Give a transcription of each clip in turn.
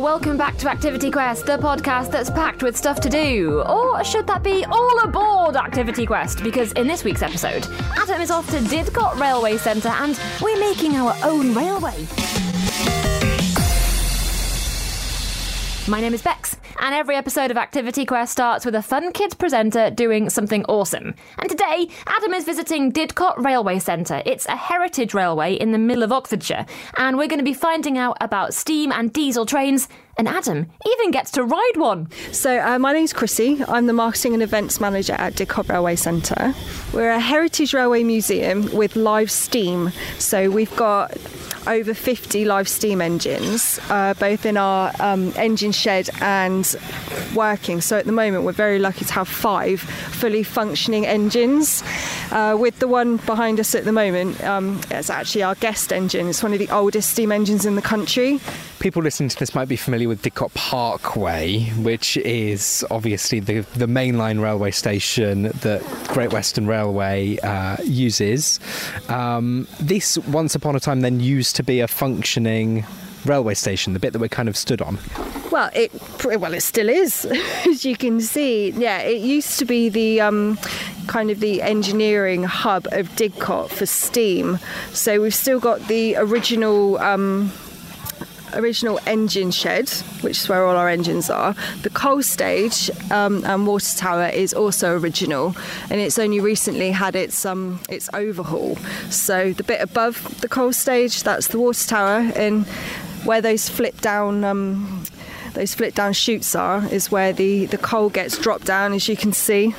welcome back to Activity Quest, the podcast that's packed with stuff to do. Or should that be all aboard Activity Quest? Because in this week's episode, Adam is off to Didcot Railway Centre and we're making our own railway. My name is Bex, and every episode of Activity Quest starts with a fun kids presenter doing something awesome. And today, Adam is visiting Didcot Railway Centre. It's a heritage railway in the middle of Oxfordshire, and we're going to be finding out about steam and diesel trains. And Adam even gets to ride one. So, uh, my name's Chrissy. I'm the marketing and events manager at Didcot Railway Centre. We're a heritage railway museum with live steam. So, we've got over 50 live steam engines, uh, both in our um, engine shed and working. So at the moment, we're very lucky to have five fully functioning engines. Uh, with the one behind us at the moment, um, it's actually our guest engine. It's one of the oldest steam engines in the country. People listening to this might be familiar with Didcot Parkway, which is obviously the, the mainline railway station that Great Western Railway uh, uses. Um, this, once upon a time, then used to be a functioning railway station, the bit that we're kind of stood on. Well, it well it still is, as you can see. Yeah, it used to be the um, kind of the engineering hub of Didcot for steam. So we've still got the original. Um, original engine shed, which is where all our engines are. The coal stage um, and water tower is also original, and it's only recently had its um, its overhaul. So the bit above the coal stage, that's the water tower, and where those flip down. Um, those flip down chutes are is where the, the coal gets dropped down as you can see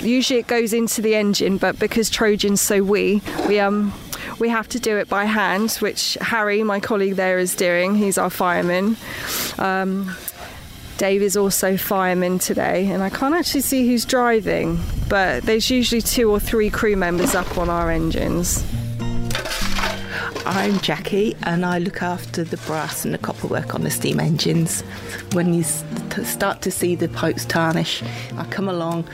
usually it goes into the engine but because trojan's so wee we um we have to do it by hand, which Harry, my colleague there, is doing. He's our fireman. Um, Dave is also fireman today, and I can't actually see who's driving, but there's usually two or three crew members up on our engines. I'm Jackie, and I look after the brass and the copper work on the steam engines. When you start to see the pipes tarnish, I come along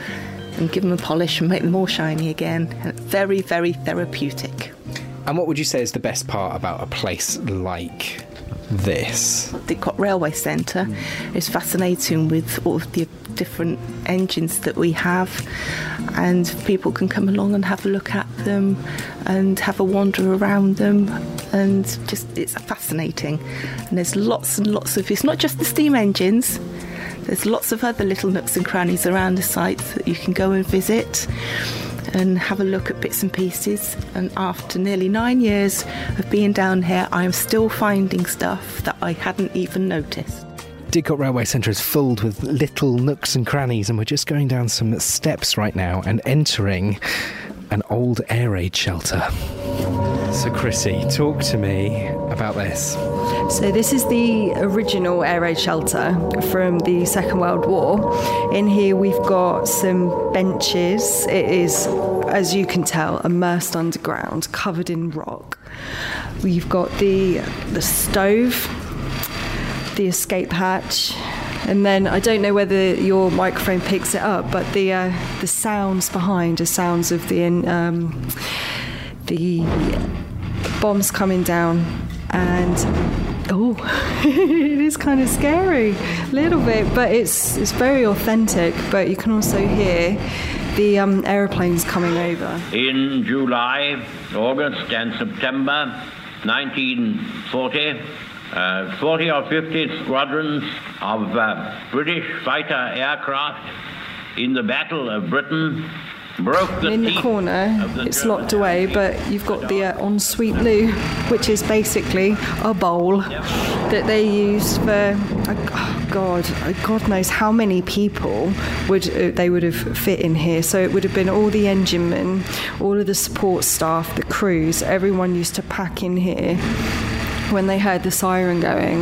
and give them a polish and make them all shiny again. Very, very therapeutic. And what would you say is the best part about a place like this? Didcot Railway Centre mm. is fascinating with all of the different engines that we have, and people can come along and have a look at them and have a wander around them, and just it's fascinating. And there's lots and lots of it's not just the steam engines. There's lots of other little nooks and crannies around the site that you can go and visit and have a look at bits and pieces. And after nearly nine years of being down here, I am still finding stuff that I hadn't even noticed. Didcot Railway Centre is filled with little nooks and crannies, and we're just going down some steps right now and entering an old air raid shelter. So, Chrissy, talk to me about this. So, this is the original air raid shelter from the Second World War. In here, we've got some benches. It is, as you can tell, immersed underground, covered in rock. We've got the the stove, the escape hatch, and then I don't know whether your microphone picks it up, but the uh, the sounds behind are sounds of the um, the bombs coming down, and oh, it is kind of scary, a little bit, but it's it's very authentic. But you can also hear the um, aeroplanes coming over. In July, August, and September 1940. Uh, 40 or 50 squadrons of uh, British fighter aircraft in the Battle of Britain broke the in the corner. the it's locked away but you've got the uh, ensuite loo which is basically a bowl that they use for oh god uh, god knows how many people would uh, they would have fit in here. So it would have been all the engine men all of the support staff the crews everyone used to pack in here when they heard the siren going.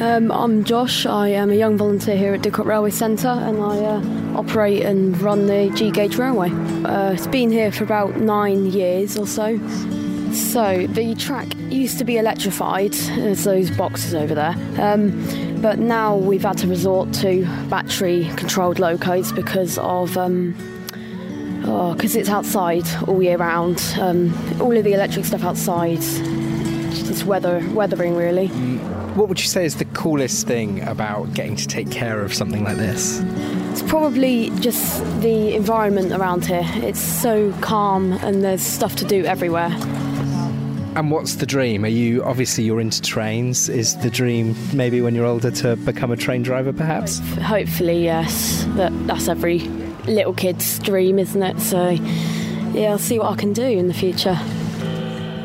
Um, I'm Josh. I am a young volunteer here at Didcot Railway Centre and I uh, operate and run the G Gauge Railway. Uh, it's been here for about nine years or so. So the track used to be electrified, there's those boxes over there. Um, but now we've had to resort to battery controlled locos because of um, Oh, because it's outside all year round. Um, all of the electric stuff outside. Just weather, weathering really. What would you say is the coolest thing about getting to take care of something like this? It's probably just the environment around here. It's so calm and there's stuff to do everywhere. And what's the dream? Are you obviously you're into trains? Is the dream maybe when you're older to become a train driver, perhaps? Hopefully, yes. That's every little kid's dream, isn't it? So, yeah, I'll see what I can do in the future.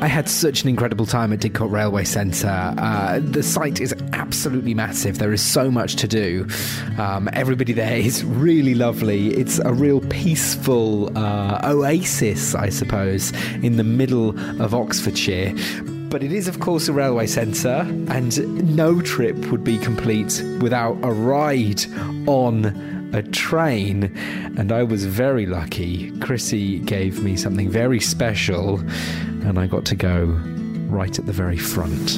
I had such an incredible time at Didcot Railway Centre. Uh, the site is absolutely massive. There is so much to do. Um, everybody there is really lovely. It's a real peaceful uh, oasis, I suppose, in the middle of Oxfordshire. But it is, of course, a railway centre, and no trip would be complete without a ride on a train, and I was very lucky. Chrissy gave me something very special, and I got to go right at the very front.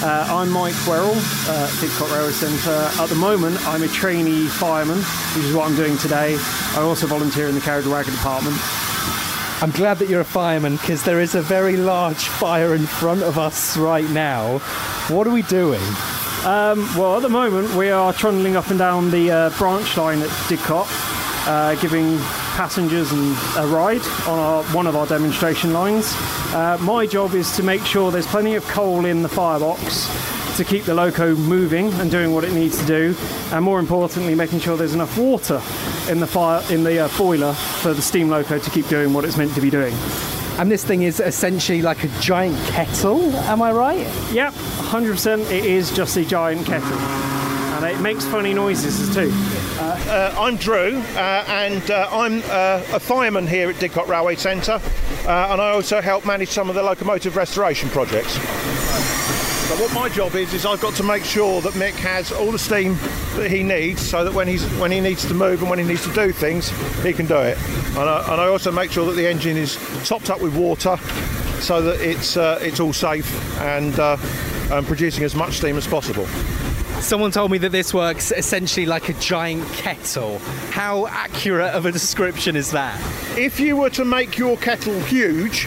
Uh, I'm Mike Werrell uh, at Didcot Railway Centre. At the moment, I'm a trainee fireman, which is what I'm doing today. I also volunteer in the carriage wagon department. I'm glad that you're a fireman because there is a very large fire in front of us right now. What are we doing? Um, well, at the moment, we are trundling up and down the uh, branch line at Didcot, uh, giving passengers and a ride on our, one of our demonstration lines. Uh, my job is to make sure there's plenty of coal in the firebox to keep the loco moving and doing what it needs to do, and more importantly, making sure there's enough water in the fire in the uh, boiler for the steam loco to keep doing what it's meant to be doing. And this thing is essentially like a giant kettle, am I right? Yep, 100% it is just a giant kettle. And it makes funny noises too. Uh, I'm Drew, uh, and uh, I'm uh, a fireman here at Didcot Railway Centre, uh, and I also help manage some of the locomotive restoration projects. So what my job is is I've got to make sure that Mick has all the steam that he needs, so that when he's when he needs to move and when he needs to do things, he can do it. And I, and I also make sure that the engine is topped up with water, so that it's uh, it's all safe and and producing as much steam as possible. Someone told me that this works essentially like a giant kettle. How accurate of a description is that? If you were to make your kettle huge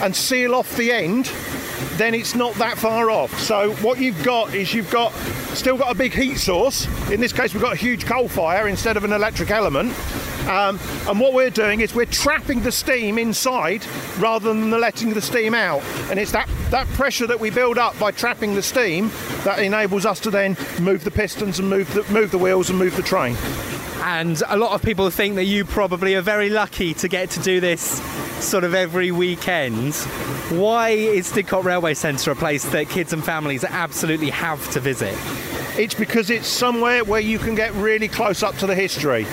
and seal off the end, then it's not that far off. So what you've got is you've got still got a big heat source. In this case, we've got a huge coal fire instead of an electric element. Um, and what we're doing is we're trapping the steam inside rather than letting the steam out. And it's that, that pressure that we build up by trapping the steam that enables us to then move the pistons and move the, move the wheels and move the train. And a lot of people think that you probably are very lucky to get to do this sort of every weekend. Why is Didcot Railway Centre a place that kids and families absolutely have to visit? It's because it's somewhere where you can get really close up to the history.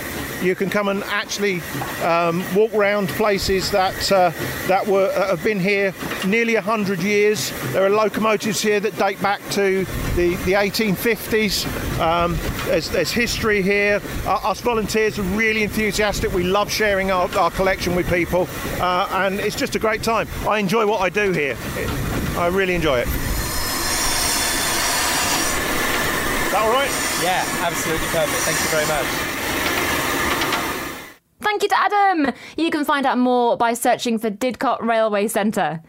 You can come and actually um, walk around places that uh, that were uh, have been here nearly hundred years. There are locomotives here that date back to the, the 1850s. Um, there's, there's, history here. Us volunteers are really enthusiastic. We love sharing our, our collection with people, uh, and it's just a great time. I enjoy what I do here. I really enjoy it. Is that all right? Yeah, absolutely perfect. Thank you very much. Thank you to Adam. You can find out more by searching for Didcot Railway Centre.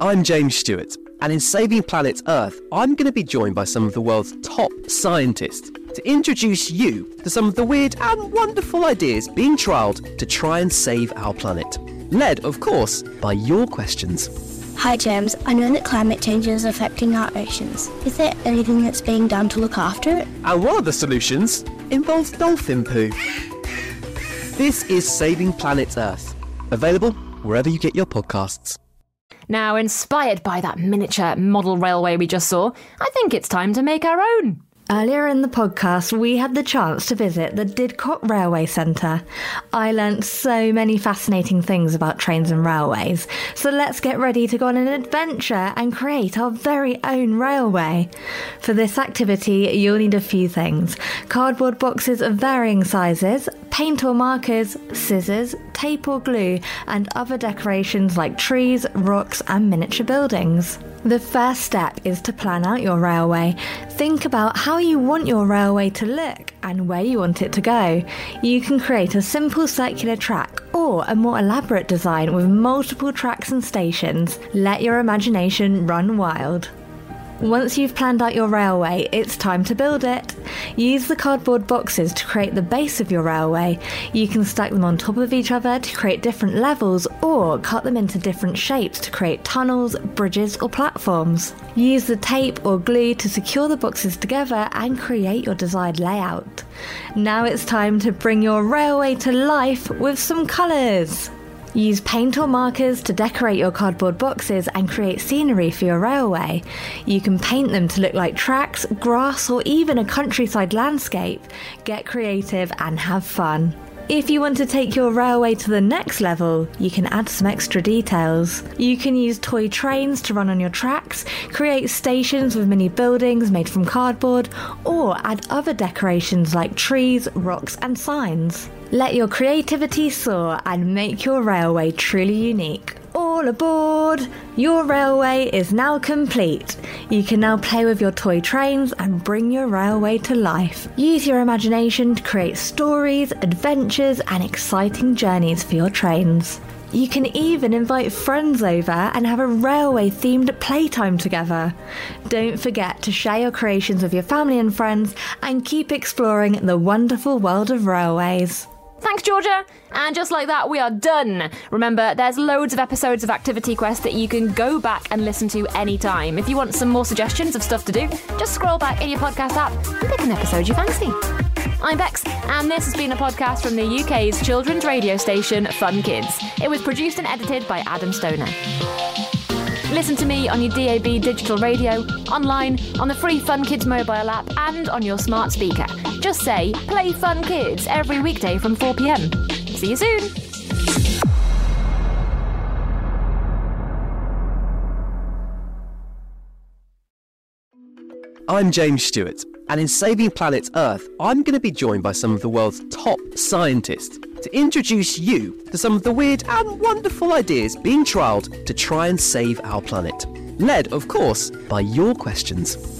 I'm James Stewart, and in Saving Planet Earth, I'm going to be joined by some of the world's top scientists to introduce you to some of the weird and wonderful ideas being trialled to try and save our planet. Led, of course, by your questions. Hi, James. I know that climate change is affecting our oceans. Is there anything that's being done to look after it? And one of the solutions involves dolphin poo. This is Saving Planet Earth, available wherever you get your podcasts. Now, inspired by that miniature model railway we just saw, I think it's time to make our own. Earlier in the podcast, we had the chance to visit the Didcot Railway Centre. I learnt so many fascinating things about trains and railways, so let's get ready to go on an adventure and create our very own railway. For this activity, you'll need a few things cardboard boxes of varying sizes, paint or markers, scissors, tape or glue, and other decorations like trees, rocks, and miniature buildings. The first step is to plan out your railway. Think about how you want your railway to look and where you want it to go. You can create a simple circular track or a more elaborate design with multiple tracks and stations. Let your imagination run wild. Once you've planned out your railway, it's time to build it. Use the cardboard boxes to create the base of your railway. You can stack them on top of each other to create different levels or cut them into different shapes to create tunnels, bridges, or platforms. Use the tape or glue to secure the boxes together and create your desired layout. Now it's time to bring your railway to life with some colours. Use paint or markers to decorate your cardboard boxes and create scenery for your railway. You can paint them to look like tracks, grass, or even a countryside landscape. Get creative and have fun. If you want to take your railway to the next level, you can add some extra details. You can use toy trains to run on your tracks, create stations with mini buildings made from cardboard, or add other decorations like trees, rocks, and signs. Let your creativity soar and make your railway truly unique. All aboard! Your railway is now complete. You can now play with your toy trains and bring your railway to life. Use your imagination to create stories, adventures, and exciting journeys for your trains. You can even invite friends over and have a railway themed playtime together. Don't forget to share your creations with your family and friends and keep exploring the wonderful world of railways. Thanks, Georgia. And just like that, we are done. Remember, there's loads of episodes of Activity Quest that you can go back and listen to anytime. If you want some more suggestions of stuff to do, just scroll back in your podcast app and pick an episode you fancy. I'm Bex, and this has been a podcast from the UK's children's radio station, Fun Kids. It was produced and edited by Adam Stoner. Listen to me on your DAB digital radio, online, on the free Fun Kids mobile app, and on your smart speaker. Just say, play Fun Kids every weekday from 4pm. See you soon! I'm James Stewart, and in Saving Planet Earth, I'm going to be joined by some of the world's top scientists to introduce you to some of the weird and wonderful ideas being trialled to try and save our planet. Led, of course, by your questions.